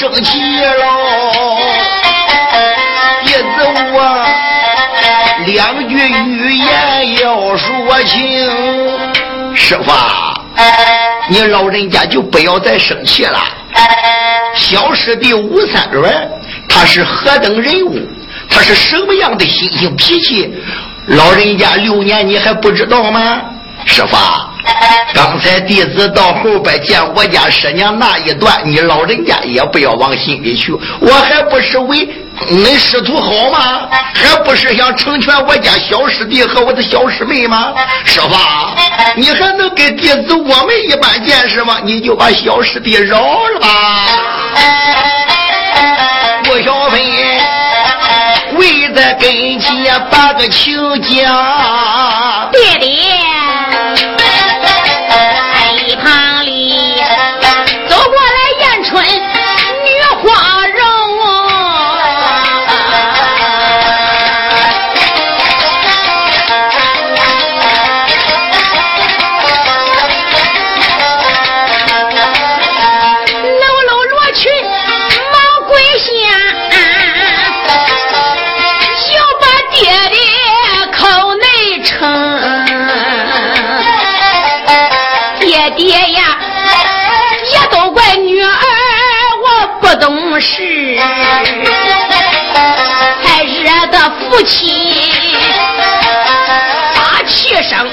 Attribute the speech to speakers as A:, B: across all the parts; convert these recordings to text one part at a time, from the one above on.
A: 生气喽，别走啊。两句语言要说清，师傅，你老人家就不要再生气了。小师弟吴三轮，他是何等人物？他是什么样的心性脾气？老人家六年你还不知道吗？师傅，刚才弟子到后边见我家师娘那一段，你老人家也不要往心里去。我还不是为。恁师徒好吗？还不是想成全我家小师弟和我的小师妹吗？师傅，你还能跟弟子我们一般见识吗？你就把小师弟饶了吧。郭小飞跪在跟前把个情讲，
B: 爹爹。气，大气声，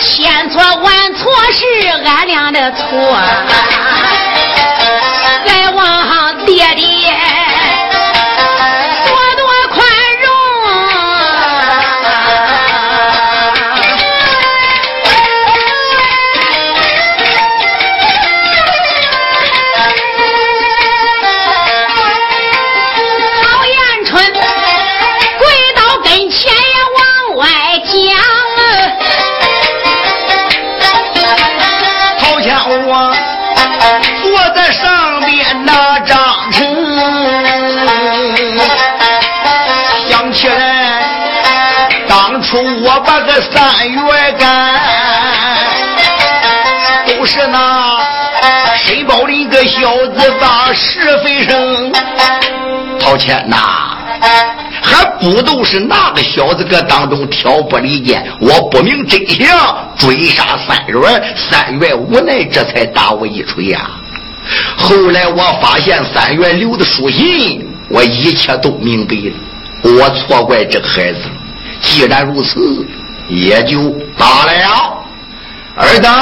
B: 千错万错是俺俩的错，
A: 小子把是非生。陶谦呐，还不都是那个小子搁当中挑拨离间？我不明真相，追杀三元，三月无奈，这才打我一锤呀。后来我发现三月留的书信，我一切都明白了。我错怪这个孩子了。既然如此，也就罢了。二等，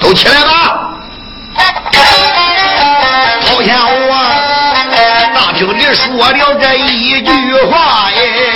A: 都起来吧。好像我大厅里说了这一句话哎。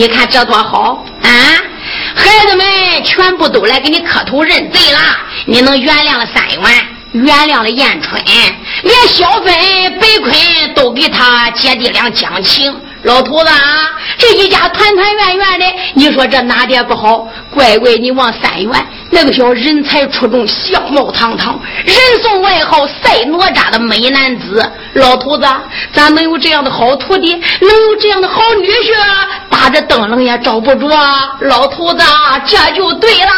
B: 你看这多好啊！孩子们全部都来给你磕头认罪了，你能原谅了三元，原谅了燕春，连小芬、白坤都给他姐弟俩讲情。老头子啊，这一家团团圆圆的，你说这哪点不好？乖乖，你往三元那个叫人才出众、相貌堂堂、人送外号“赛哪吒”的美男子。老头子，咱能有这样的好徒弟？能有这样的好女婿？打着灯笼也找不着。老头子，这就对了。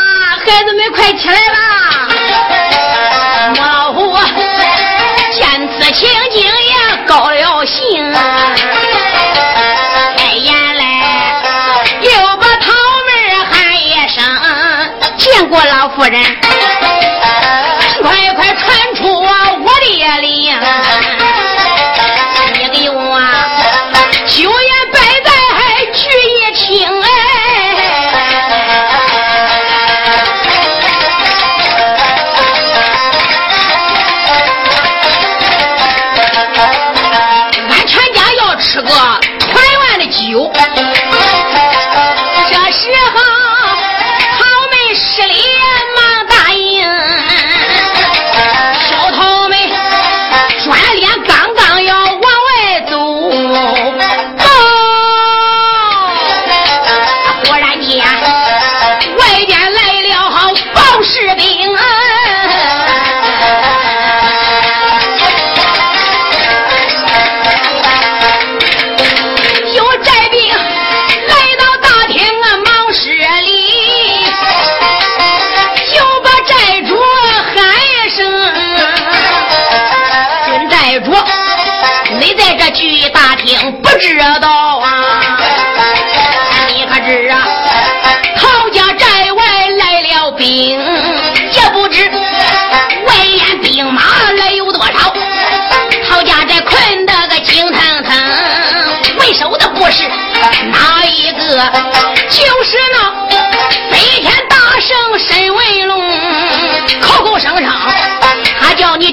B: 孩子们，快起来啦！老虎见此情景也高了兴。过老夫人，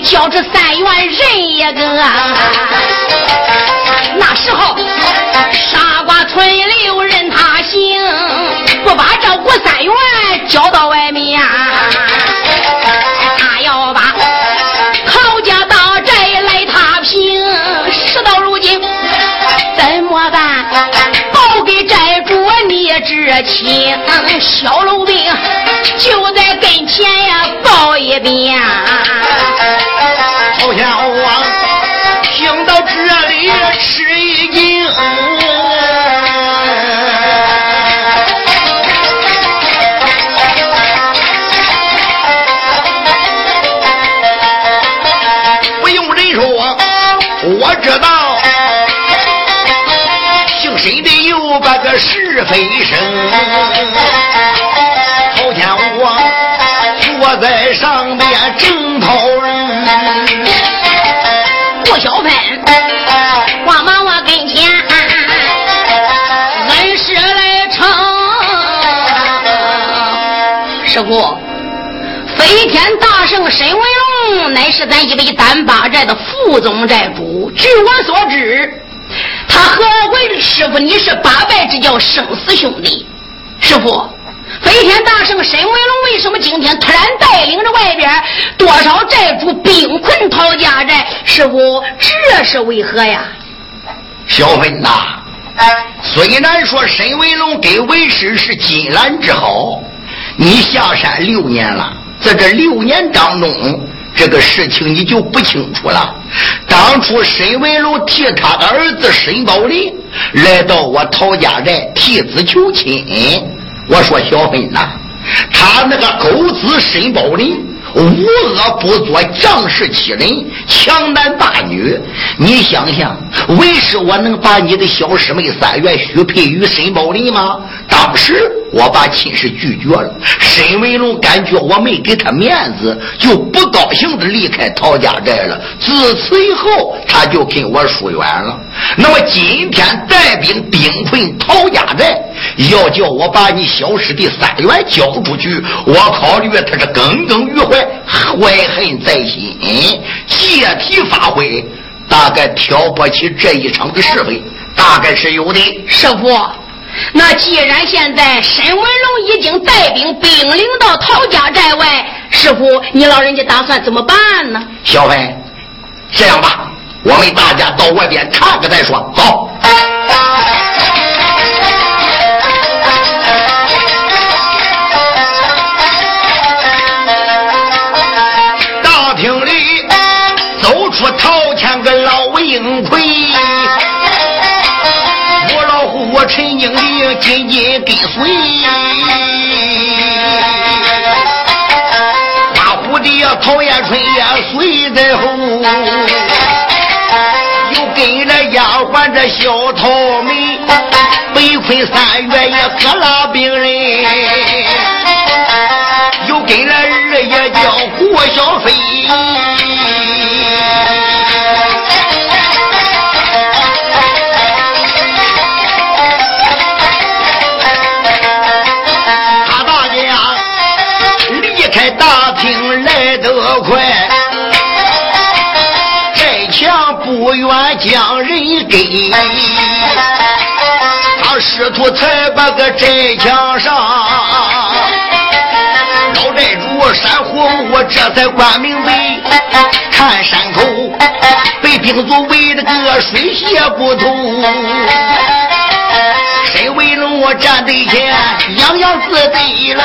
B: 交这三元人一个。那时候傻瓜村里任他行，不把这五三元交到外面，他要把陶家大寨来踏平。事到如今怎么办？报给寨主你知情，小楼兵就在跟前呀，报一遍。
A: 个是非声，好像我坐在上边正讨人。
B: 顾小芬慌忙我跟前，恩师来称。师傅，飞天大圣沈文龙乃是咱一北单八寨的副总寨主。据我所知，他和师傅你是八拜之交，生死兄弟。师傅。飞天大圣沈文龙为什么今天突然带领着外边多少寨主兵困陶家寨？师傅，这是为何呀？
A: 小芬呐，虽然说沈文龙给为师是金兰之好，你下山六年了，在这六年当中，这个事情你就不清楚了。当初沈文龙替他的儿子沈宝林来到我陶家寨替子求亲。我说小芬呐，他那个狗子沈宝林无恶不作，仗势欺人，强男霸女。你想想，为是我能把你的小师妹三月许配于沈宝林吗？当时我把亲事拒绝了。沈文龙感觉我没给他面子，就不高兴的离开陶家寨了。自此以后，他就跟我疏远了。那么今天带兵兵困陶家寨，要叫我把你小师弟三元交出去，我考虑他是耿耿于怀，怀恨在心，借题发挥，大概挑拨起这一场的是非，大概是有的。
B: 师傅，那既然现在沈文龙已经带兵兵临到陶家寨外，师傅，你老人家打算怎么办呢？
A: 小飞，这样吧，我们大家到外边看看再说。走。紧紧跟随。花蝴蝶陶艳春也随在后，又跟着丫鬟这小桃梅，北昆三月也各拉兵人，师徒才把个寨墙上，老寨主山虎我这才管明白，看山口被兵卒围的个水泄不通。身为龙我站得前，洋洋自得了。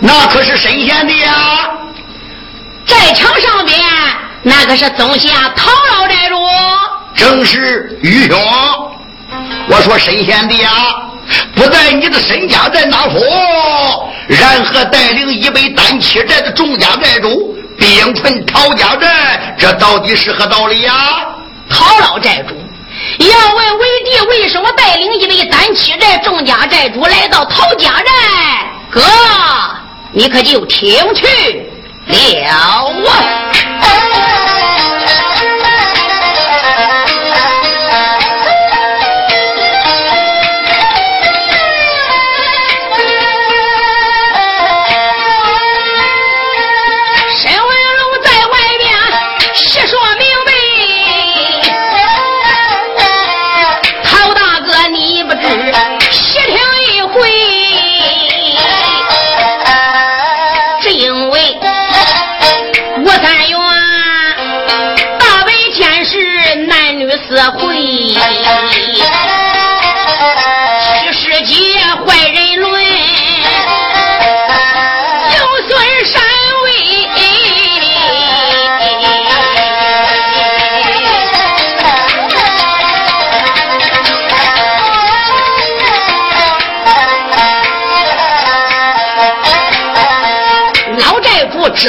A: 那可是神仙的呀！
B: 寨场上边那可是宗下陶老寨主，
A: 正是愚兄。我说神仙的呀，不在你的身家在哪处？然何带领一位单七寨的众家寨主兵困陶家寨？这到底是何道理呀？
B: 陶老寨主，要问为帝为什么带领一位单七寨众家寨主来到陶家寨？哥，你可就听去了啊！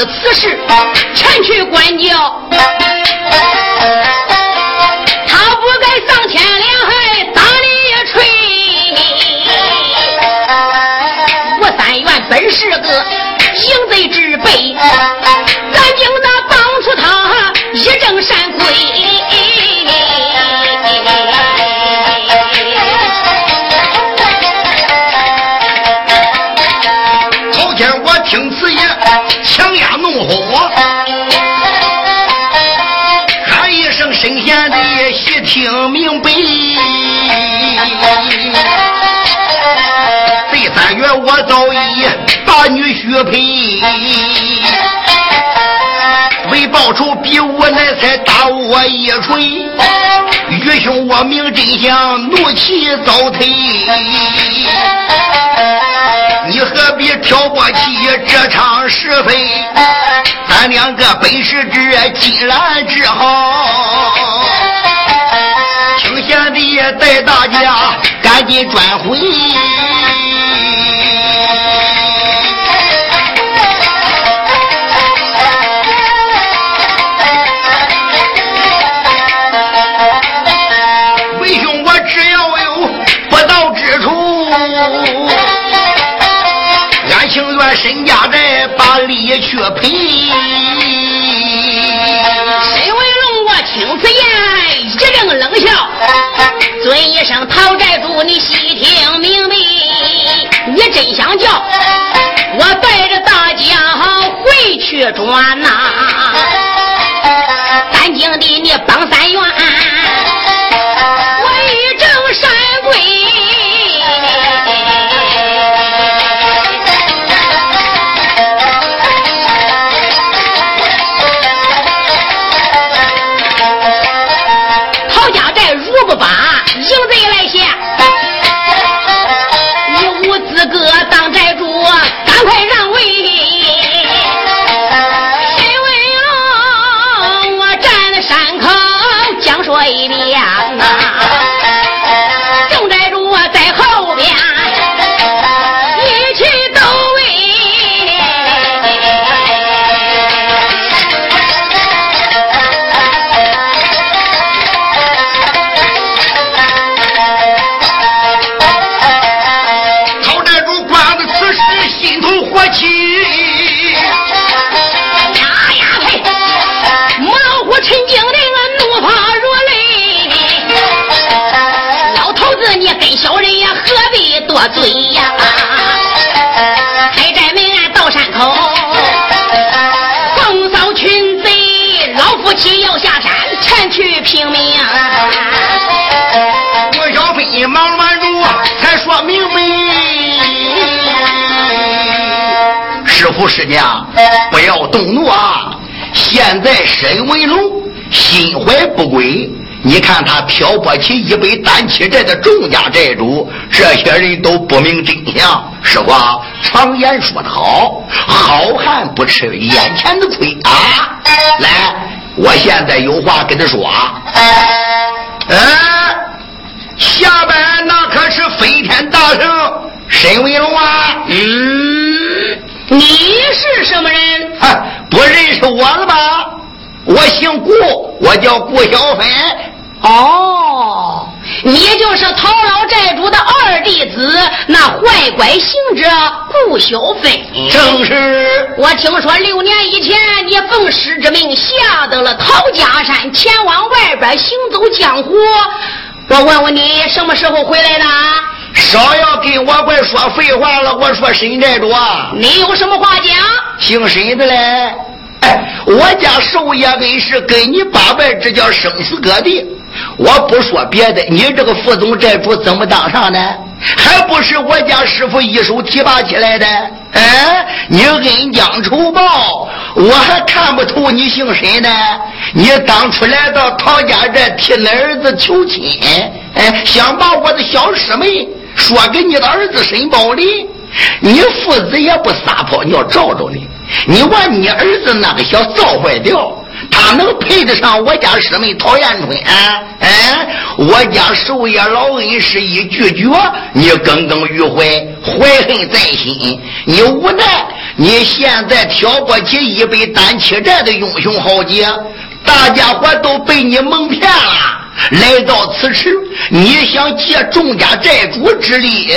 B: 此事，前去管教。他不该
A: 丧天良害，打你一锤。吴三元本是个行贼之辈。把女婿配，为报仇比武乃才打我一锤。愚兄我明真相，怒气早退。你何必挑拨起这场是非？咱两个本是这金兰之好，请贤弟带大家赶紧转回。身家债把利去赔，
B: 沈文龙，我听此言一阵冷笑，尊一声陶寨主，你细听明白，你真想叫。我带着大家回去转呐？
A: 师傅师娘，不要动怒啊！现在沈文龙心怀不轨，你看他挑拨起一百单七寨的众家寨主，这些人都不明真相。师傅，常言说得好，好汉不吃眼前的亏啊！来，我现在有话跟他说。嗯，下边那可是飞天大圣沈文龙啊！
B: 嗯，你是什么人？
A: 不认识我了吧？我姓顾，我叫顾小芬。
B: 哦，你就是陶老寨主的二弟子，那坏拐行者顾小芬。
A: 正是。
B: 我听说六年以前，你奉师之命下得了陶家山，前往外边行走江湖。我问问你，什么时候回来的？
A: 少要跟我怪说废话了。我说沈寨主，
B: 你有什么话讲？
A: 姓沈的嘞。哎，我家寿爷恩师跟你八拜，这叫生死割地。我不说别的，你这个副总寨主怎么当上的？还不是我家师傅一手提拔起来的？哎，你恩将仇报，我还看不透你姓沈的。你当初来到陶家寨替你儿子求亲，哎，想把我的小师妹说给你的儿子申宝林，你父子也不撒泡尿照照你。你问你儿子那个小造坏掉，他能配得上我家师妹陶艳春啊？哎，我家寿爷老恩师一拒绝，你耿耿于怀，怀恨在心。你无奈，你现在挑拨起一杯单起寨的英雄豪杰，大家伙都被你蒙骗了。来到此时，你想借众家寨主之力，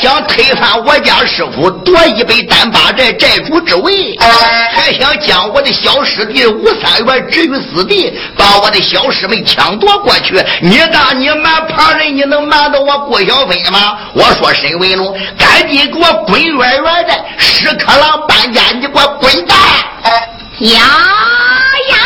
A: 想推翻我家师傅，夺一百单八寨寨主之位，还想将我的小师弟吴三元置于死地，把我的小师妹抢夺过去。你当你瞒旁人，你能瞒到我顾小飞吗？我说沈文龙，赶紧给我滚远远的！屎壳郎搬家，你给我滚蛋！
B: 呀呀！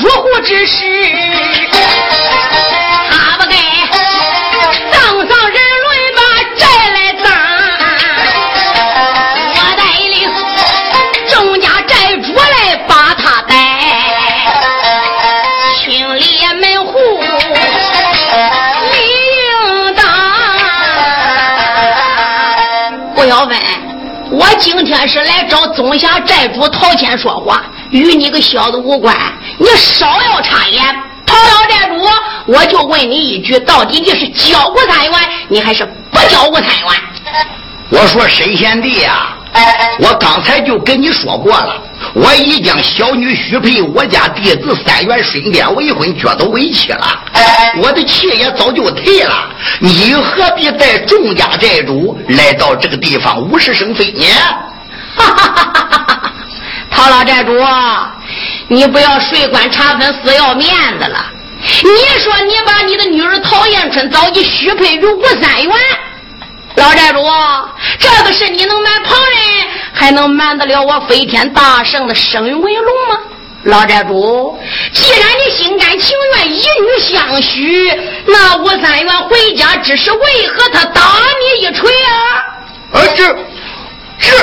B: 入户之时，他不该葬上人伦把债来当。我带领众家债主来把他带，清理门户理应当。顾小芬，我今天是来找总辖寨主陶谦说话，与你个小子无关。你少要插言，陶老寨主，我就问你一句：到底你是交过三元，你还是不交过三元？
A: 我说沈贤弟呀，我刚才就跟你说过了，我已将小女许配我家弟子三元身边为婚，脚都为妻了，我的气也早就退了，你何必带众家寨主来到这个地方无事生非呢？
B: 哈哈哈哈哈！陶老寨主。你不要水管查分死要面子了。你说你把你的女儿陶艳春早已许配于吴三元，老寨主，这个事你能瞒旁人，还能瞒得了我飞天大圣的生为龙吗？老寨主，既然你心甘情愿以女相许，那吴三元回家之时为何他打你一锤啊？
A: 啊，这这，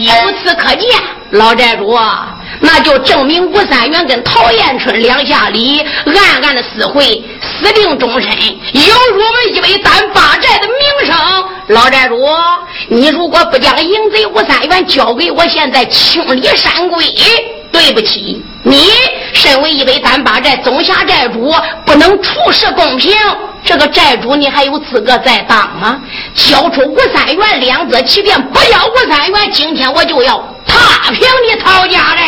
B: 由此可见，老寨主。那就证明吴三元跟陶艳春两下里暗暗的私会，私定终身，有辱我们一位单八寨的名声。老寨主，你如果不将淫贼吴三元交给我，现在清理山鬼，对不起，你身为一位单八寨总辖寨主，不能处事公平。这个寨主你还有资格再当吗？交出吴三元两字，即便不要吴三元，今天我就要踏平你陶家的。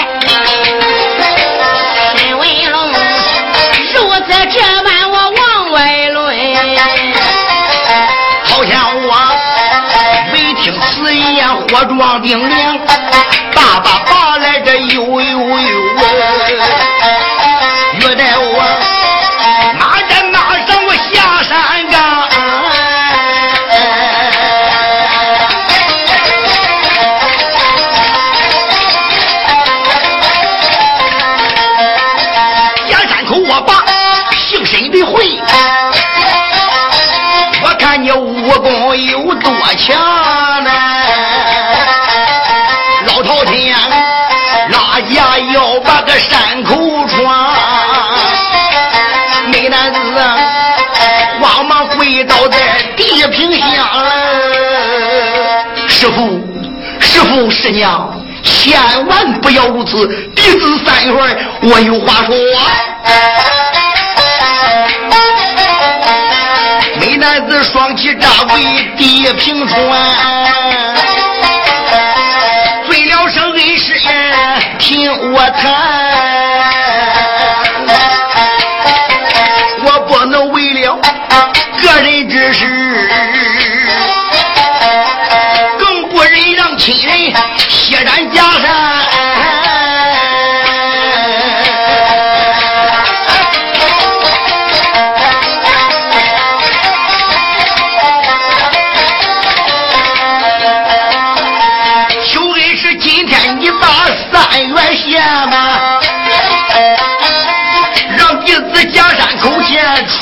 B: 文龙，如此这般我往外论，
A: 好像我未听此言，火壮丁亮，爸爸爸来这悠悠悠，多强呢？老头天拉家要把个山口闯，美男子慌忙跪倒在地平下。师傅，师傅，师娘，千万不要如此，弟子三元，我有话说。男子双膝扎跪地平川，醉了声恩师，听我谈。我不能为了个人之事，更不忍让亲人血染家山。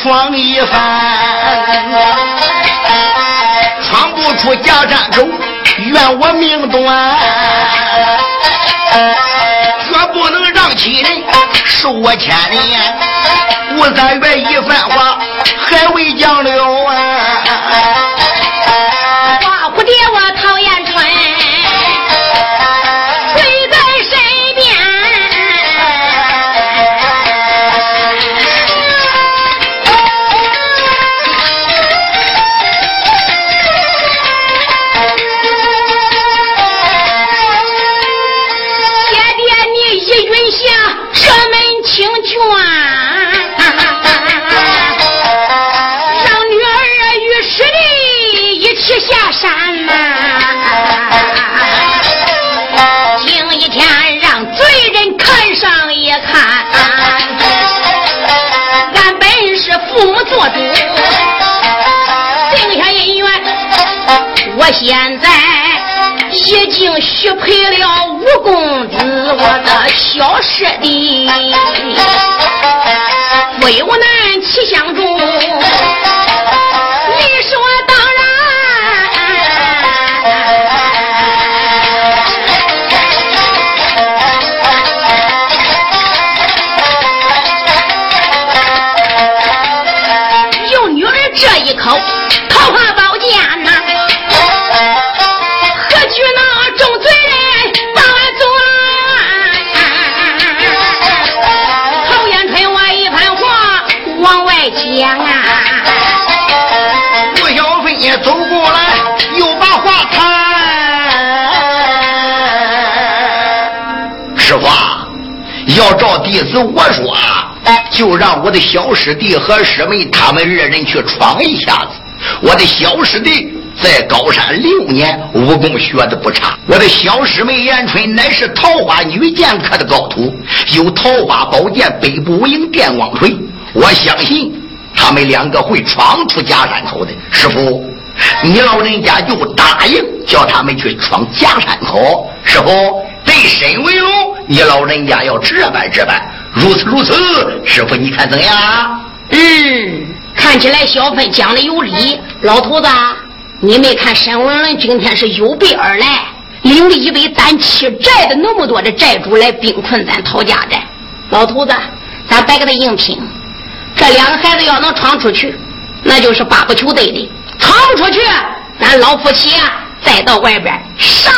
A: 闯一番，闯不出家山口，怨我命短，绝不能让亲人受我牵连。吴三元一番话，还未讲了啊！
B: 现在已经许配了五公子，我的小师弟，不有那
A: 要照弟子我说，就让我的小师弟和师妹他们二人去闯一下子。我的小师弟在高山六年，武功学的不差。我的小师妹严春乃是桃花女剑客的高徒，有桃花宝剑、北部无影电光锤。我相信他们两个会闯出假山口的。师傅，你老人家就答应叫他们去闯假山口。师傅。对身为龙，你老人家要这般这般，如此如此，师傅你看怎样？
B: 啊嗯，看起来小芬讲的有理。老头子，你没看沈文伦今天是有备而来，领了一位咱欠债的那么多的债主来兵困咱陶家寨。老头子，咱别给他硬拼，这两个孩子要能闯出去，那就是八不求得的；闯不出去，咱老夫妻啊，再到外边杀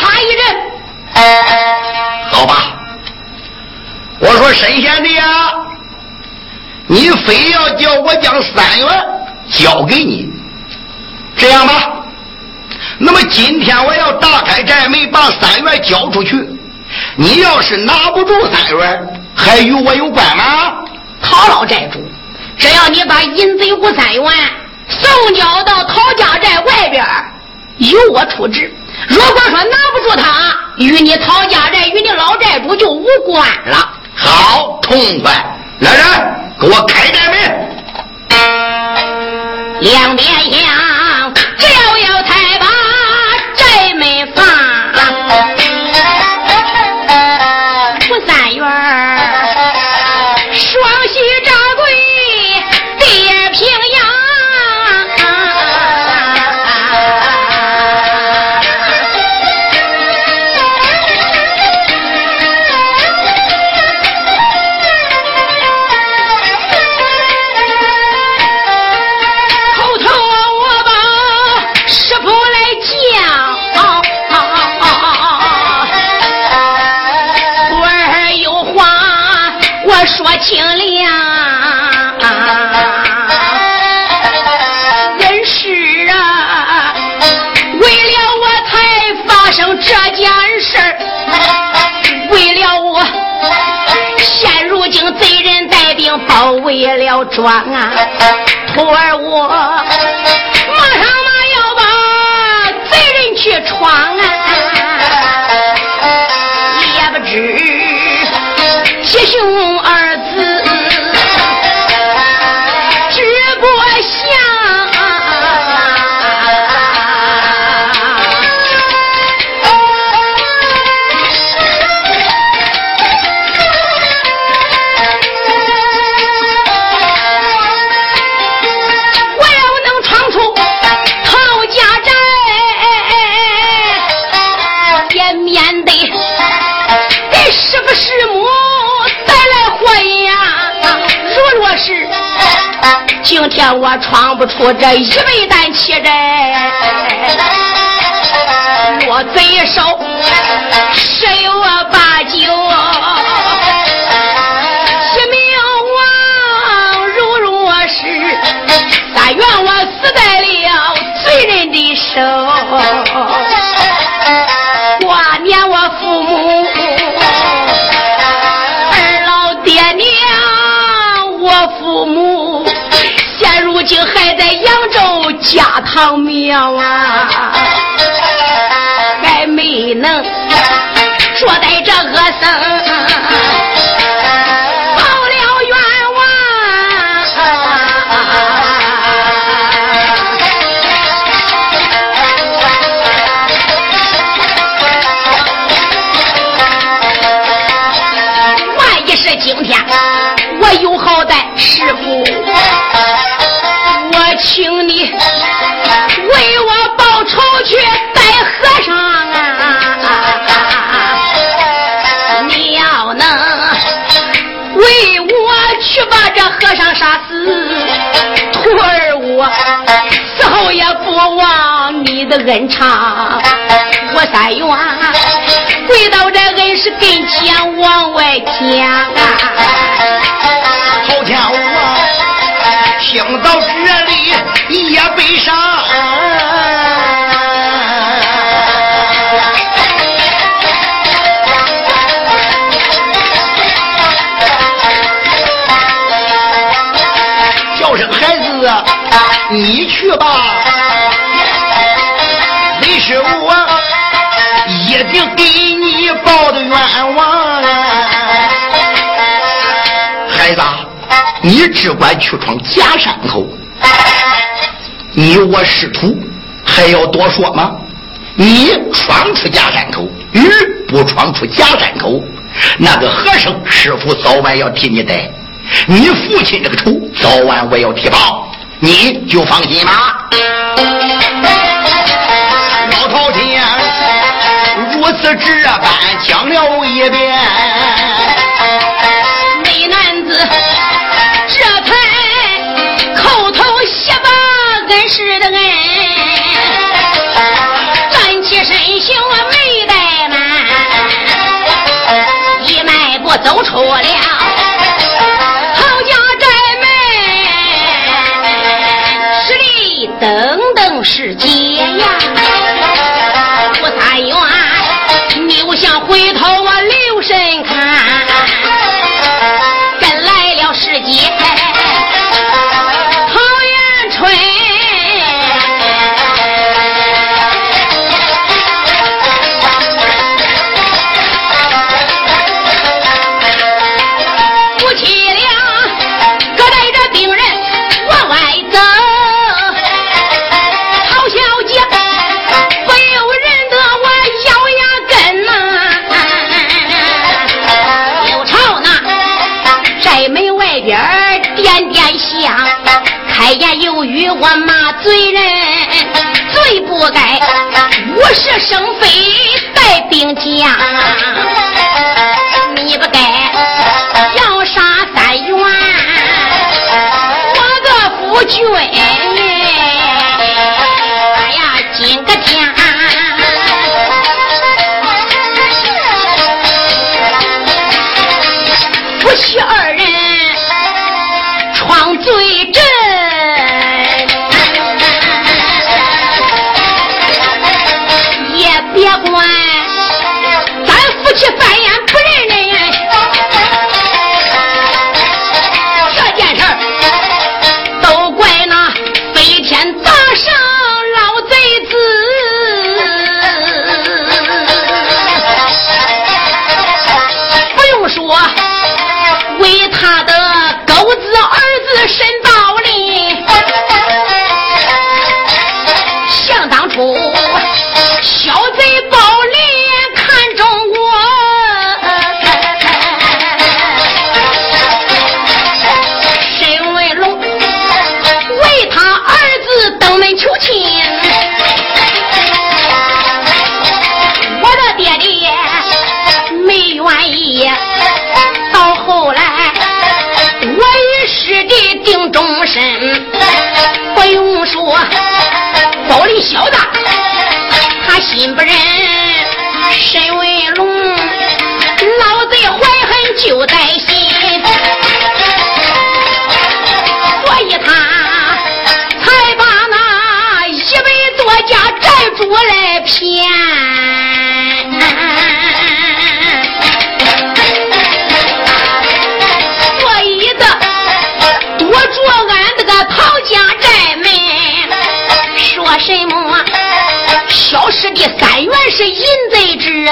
B: 他一人。
A: 呃呃好吧，我说神仙的呀，你非要叫我将三元交给你，这样吧。那么今天我要打开寨门，把三元交出去。你要是拿不住三元，还与我有关吗？
B: 陶老寨主，只要你把银贼五三元送交到陶家寨外边，由我处置。如果说拿不住他，与你陶家寨与你老债主就无关了。
A: 好，痛快！来人，给我开寨门。
B: 两边这件事儿，为了我，现如今贼人带兵包围了庄啊。徒儿我马上嘛要把贼人去闯今天我闯不出这一百担气寨，我贼手十家堂庙啊，还没能说在这恶僧。报了冤枉。万一是今天我有好歹，师傅，上杀死，徒儿我死后也不忘你的恩长。我三元跪到这恩师跟前往外讲啊！
A: 好家伙，听到这里也悲伤。你去吧，为师我一定给你报的冤枉！孩子，你只管去闯假山口，你我师徒还要多说吗？你闯出假山口，与不闯出假山口，那个和尚师傅早晚要替你带，你父亲这个仇早晚我要替报，你就放心吧。老朝天如此这般讲了一遍。
B: 美男子这才口头谢把恩师的恩，站起身形我没怠慢，一迈步走出了是街呀，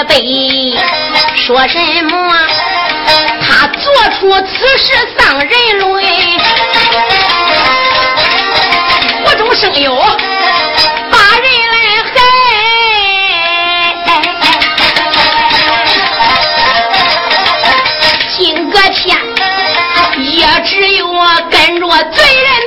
B: 背，说什么他做出此事丧人伦，无中生有，把人来害。今个天也只有跟着罪人。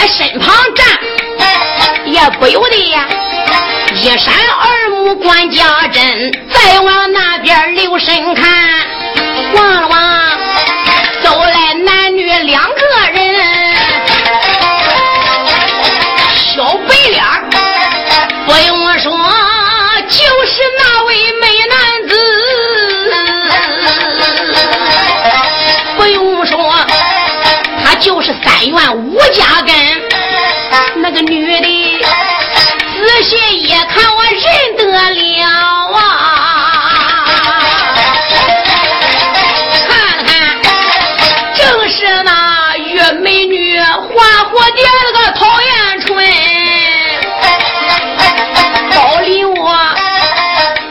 B: 在身旁站，也不由得呀，一闪二目观家珍，再往那边留神看，望了望，走来男女两个人。万无家根，那个女的仔细一看，我认得了啊！看看，正是那月美女花蝴蝶那个陶艳春。高李，我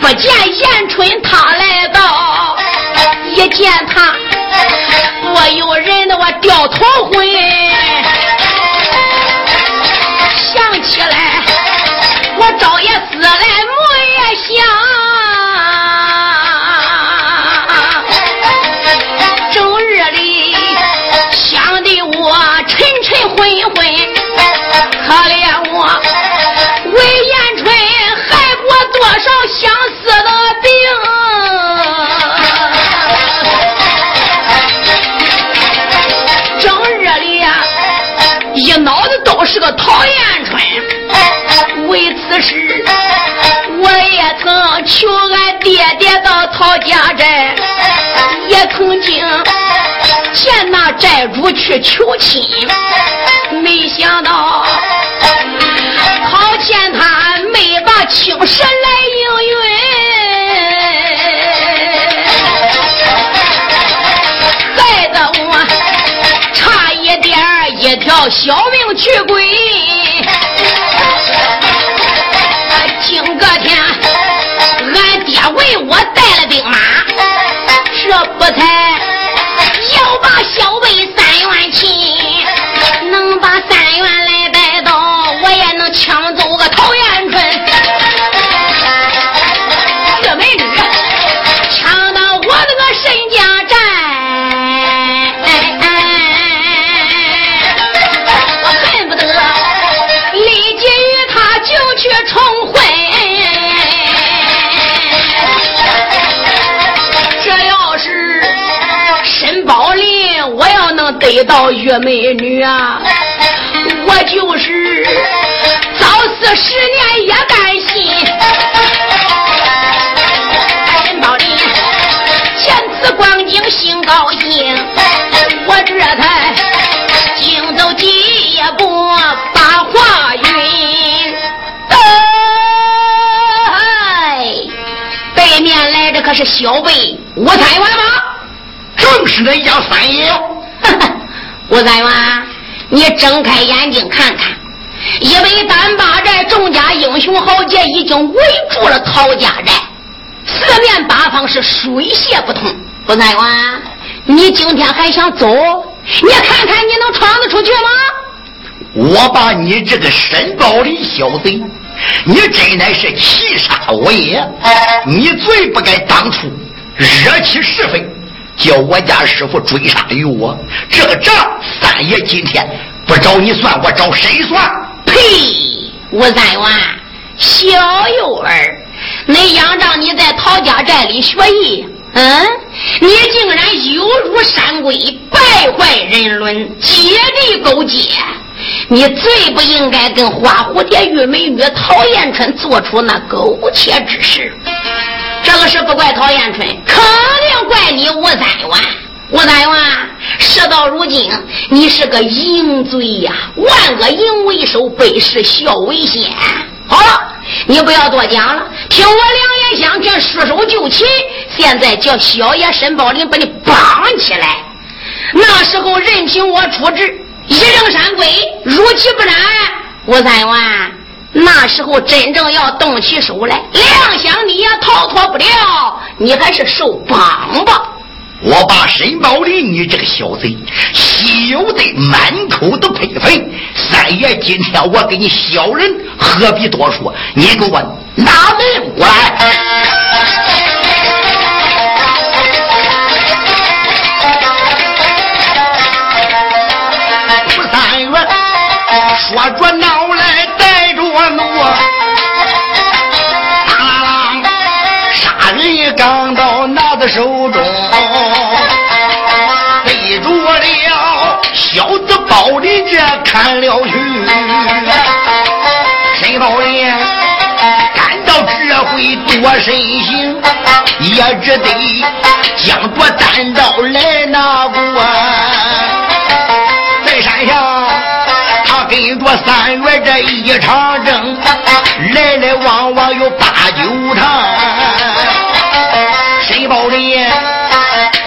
B: 不见艳春，她来到，一见她。掉头回想起来我找一都是个陶厌春为此事我也曾求俺爹爹到陶家寨也曾经见那寨主去求亲没想到好欠他没把青神来应允小命去归。到玉美女啊，我就是早死十年也甘心。陈宝林前次光景心高兴，我这才惊走几步把话云。哎，对面来的可是小辈吴三元吗？
A: 正是那家三爷。
B: 吴三元，你睁开眼睛看看，因为单八寨众家英雄豪杰已经围住了陶家寨，四面八方是水泄不通。吴三元，你今天还想走？你看看你能闯得出去吗？
A: 我把你这个申宝林小贼，你真乃是欺杀我也！你最不该当初惹起是非，叫我家师傅追杀于我。这个账，三爷今天不找你算，我找谁算？
B: 呸！吴三元，小幼儿，恁仰仗你在陶家寨里学艺，嗯，你竟然有辱山规，败坏人伦，结地勾结。你最不应该跟花蝴蝶玉美女陶延春做出那苟且之事。这个事不怪陶延春，肯定怪你吴三元。吴三元，事到如今，你是个淫贼呀！万恶淫为首，百事孝为先。好了，你不要多讲了，听我两言相劝，束手就擒。现在叫小爷沈宝林把你绑起来。那时候任凭我处置。一扔山规，如其不然。吴三元，那时候真正要动起手来，亮想你也逃脱不了，你还是受绑吧。
A: 我把沈宝林，你这个小贼，羞得满口的呸呸！三爷，今天我给你小人，何必多说？你给我拿命过来！说着闹杀人刚到拿在手中，对着了小子包林这看了去，申宝林感到这回多身行，也只得将着单刀来拿过，在山下。他跟着三月这一场争，来来往往有八九场。申宝林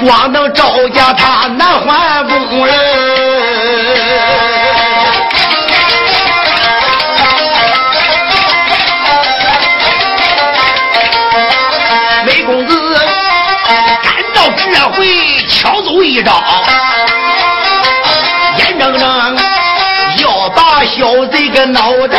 A: 光能招架他难还功了。梅公子赶到这回巧走一招，眼睁睁要。把小贼个脑袋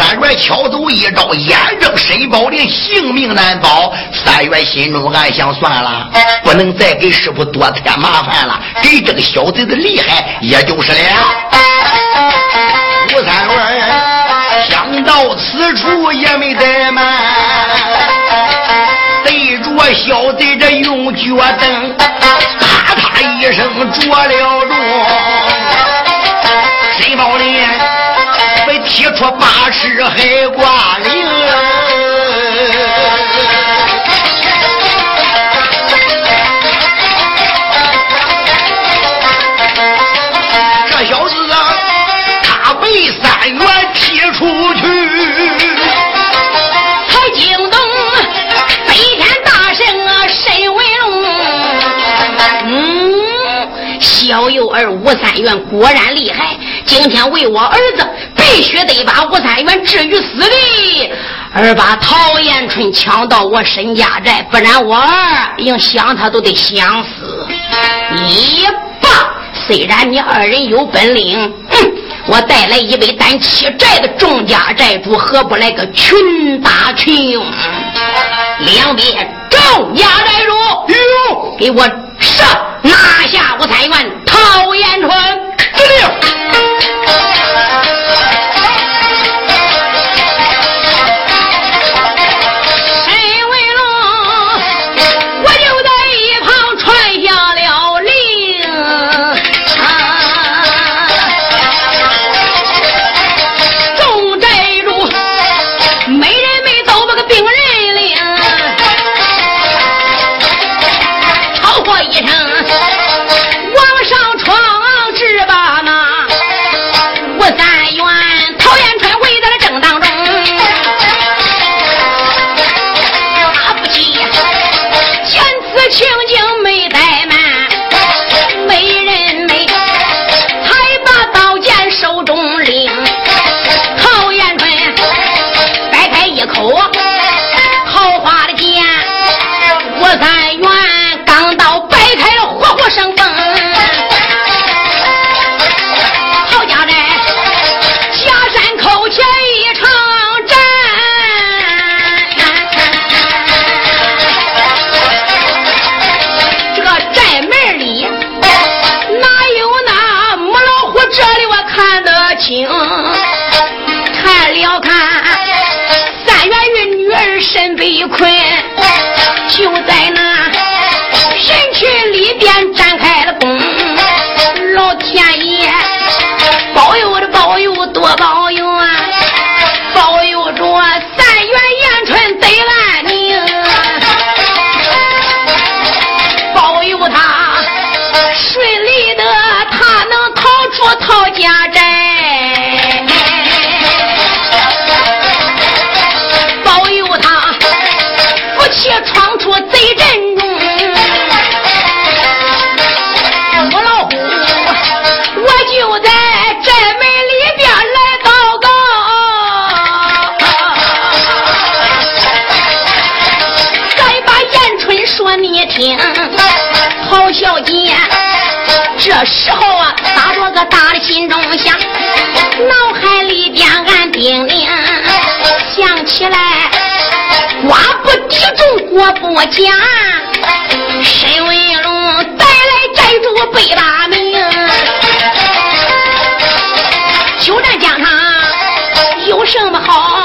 A: 三元巧走一招，眼睁申宝林性命难保。三元心中暗想：算了，不能再给师傅多添麻烦了，给这个小贼的厉害，也就是了。吴三元想到此处也没怠慢，对着小贼这用脚蹬。咔嚓一声着了中，申宝林被听
B: 提出八十海挂铃。这小子啊，他被三元踢出去。
C: 才惊动飞天大圣啊，沈文龙。嗯，小幼儿吴三元果然厉害，今天为我儿子，必须得把吴三元置于死地，而把陶延春抢到我沈家寨，不然我儿硬想他都得想死。一棒，虽然你二人有本领，哼。我带来一位担七寨的众家寨主，何不来个群打群用？两边众家寨主，
B: 哟，
C: 给我上拿下吴三元、陶延春，
B: 遵令。时候啊，打着个大的心中想，脑海里边暗叮咛，想起来瓜不敌众，国不假，沈文龙带来寨主背大名，休战疆场有什么好？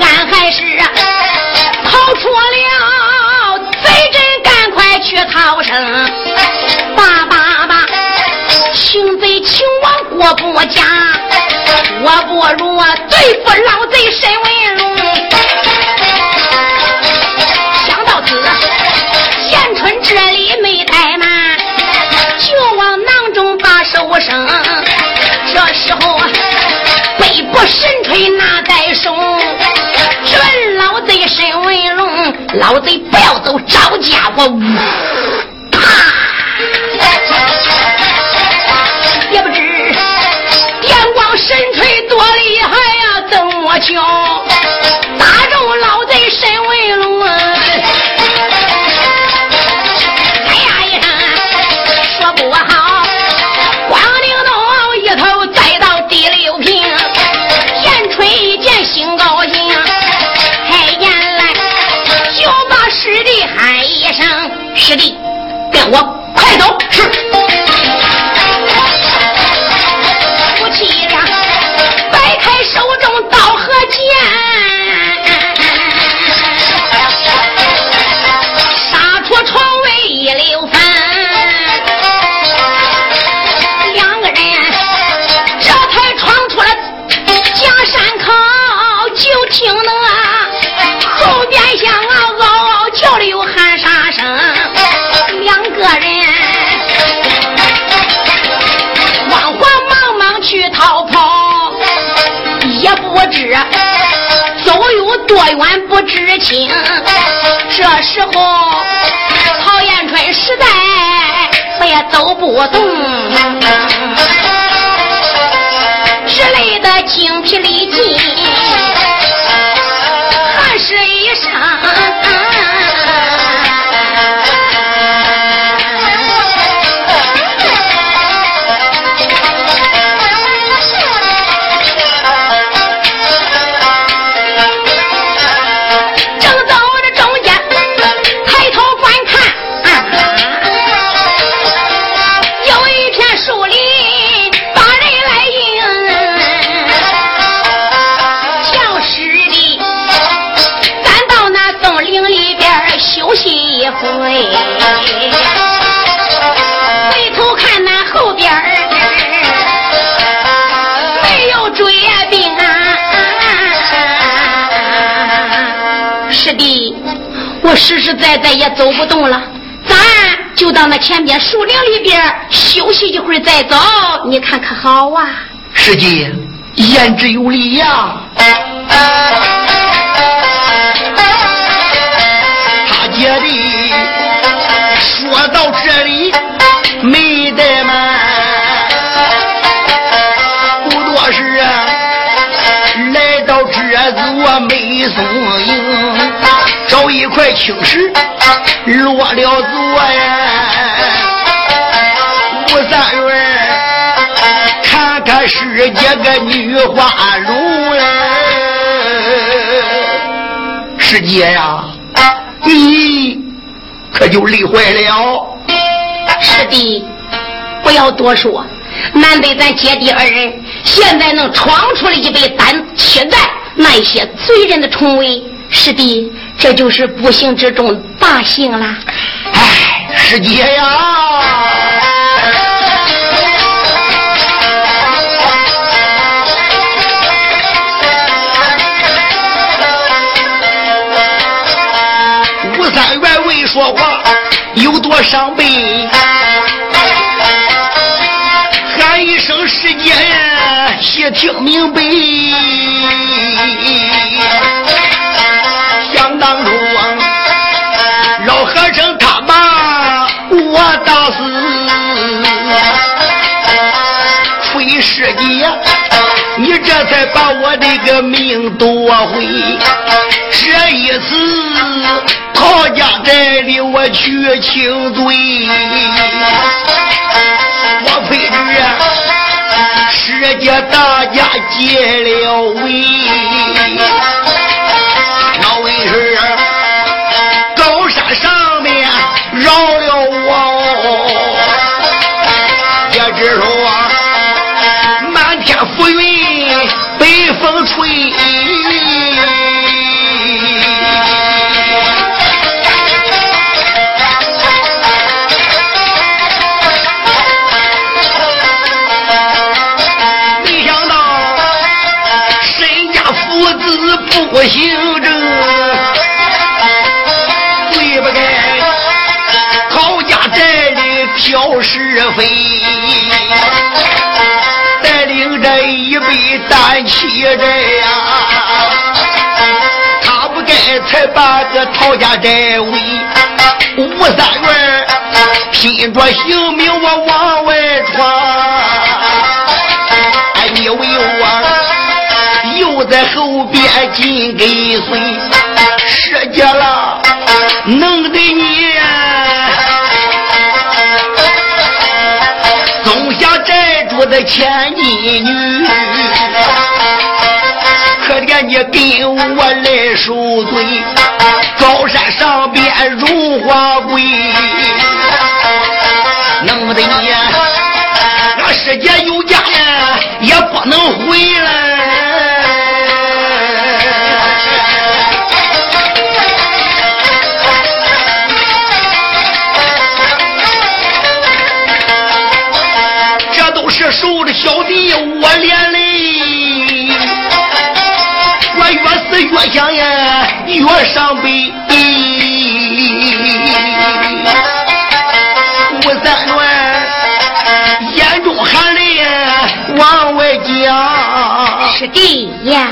B: 俺还是逃出了贼阵，赶快去逃生。我不讲，我不如对付老贼沈文龙。想到此，贤春这里没怠慢，就往囊中把手伸。这时候啊，背部神锤拿在手，质问老贼沈文龙：老贼不要走，招架我！怎么瞧？打中老贼沈文龙！哎呀一声说不好，光腚洞一头栽到第六平。严春一见心高兴，开眼来就把师弟喊一声：“师弟，跟我亲。这时候，陶延春实在我也走不动，是累得精疲力尽，汗湿衣裳。实实在在也走不动了，咱就到那前边树林里边休息一会儿再走，你看可好啊？
A: 师姐，言之有理呀。他姐的说到这里没怠慢，不多时啊，来到这座美松营。一块青石落了座呀，吴三元看看是这个女花容哎，师姐呀，你可就累坏了。
B: 师弟，不要多说，难得咱姐弟二人现在能闯出了一杯胆气在那些罪人的重围，师弟。这就是不幸之中大幸了。
A: 哎，师姐呀，吴三元未说话，有多伤悲？喊一声师姐，细听明白。把我的个命夺回。这一次唐家寨里我去请罪，我陪着师姐大家结了围。吹没想到谁家父子不行政对不开高家寨里挑是非。气人呀，他不该才把这陶家寨围。吴三元拼着性命我往外闯，哎，你为我又在后边紧跟随，失节了，弄得你。我的千金女，可怜你跟我来受罪，高山上边荣华贵，弄得你俺师姐有家也不能呀，越伤悲。吴三元眼中含泪往外讲，
B: 师弟呀，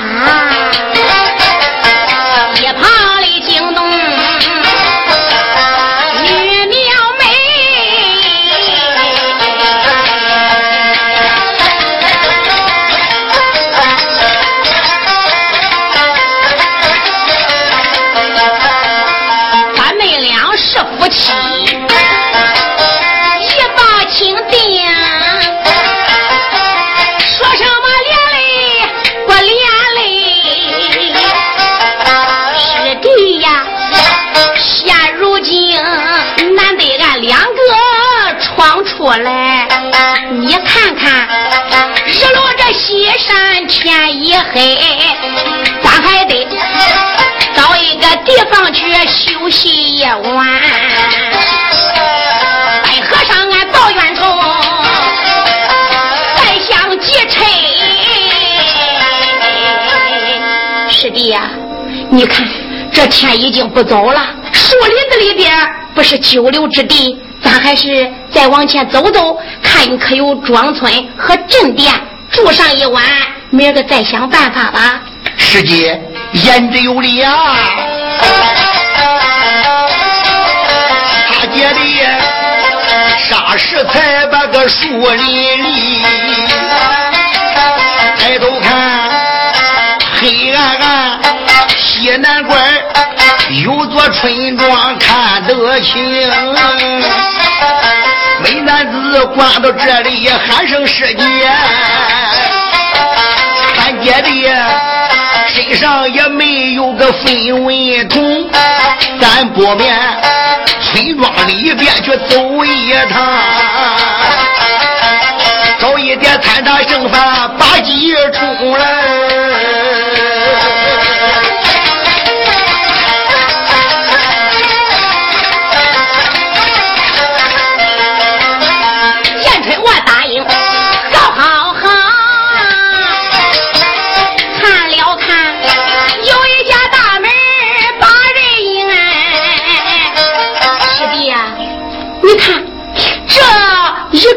B: 休息一晚。白和尚俺到院中，再相继承。师弟呀，你看这天已经不早了，树林子里边不是久留之地，咱还是再往前走走，看可有庄村和镇店住上一晚，明儿个再想办法吧。
A: 师姐言之有理呀，的啥时才把个树林里抬头看，黑暗暗西南关有座村庄看得清，美男子逛到这里也喊声师姐，俺姐的。身上也没有个分文铜，咱不免村庄里边去走一趟，找一点参茶剩饭把鸡冲来。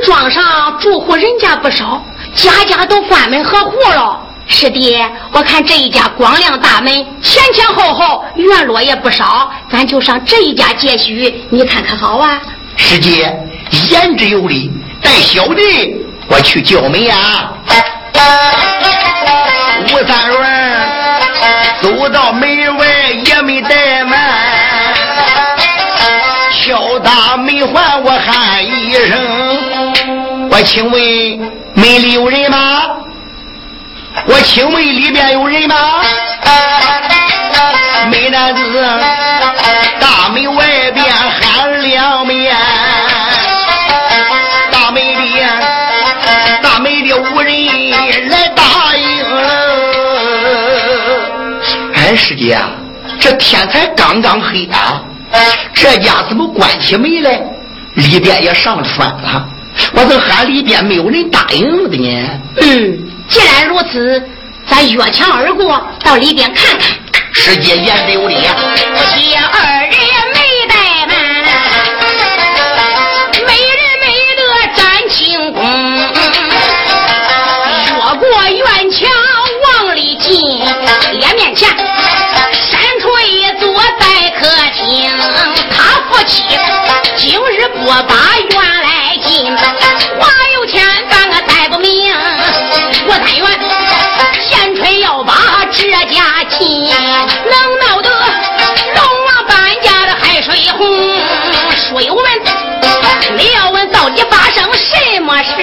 B: 庄上住户人家不少，家家都关门合户了。师弟，我看这一家光亮大门，前前后后院落也不少，咱就上这一家借宿，你看看好啊？
A: 师姐言之有理，带小弟我去叫门呀。吴三轮走到门外也没怠慢，敲打门环我喊一声。我请问门里有人吗？我请问里边有人吗？美男子大门外边喊两遍，大门里大门里无人来答应。哎，师姐，这天才刚刚黑啊，这家怎么关起门来，里边也上穿了？我这喊里边没有人答应的呢。
B: 嗯，既然如此，咱越墙而过，到里边看看。
A: 师姐也得有理。
B: 夫妻二人没怠慢，美人美得展轻功，越过院墙往里进，脸面前闪出一座待客厅。他夫妻今日不把院。命，花有钱咱个带不明。我但愿闲吹要把这家亲，能闹得龙王搬家的海水红。书友们，你要问到底发生什么事？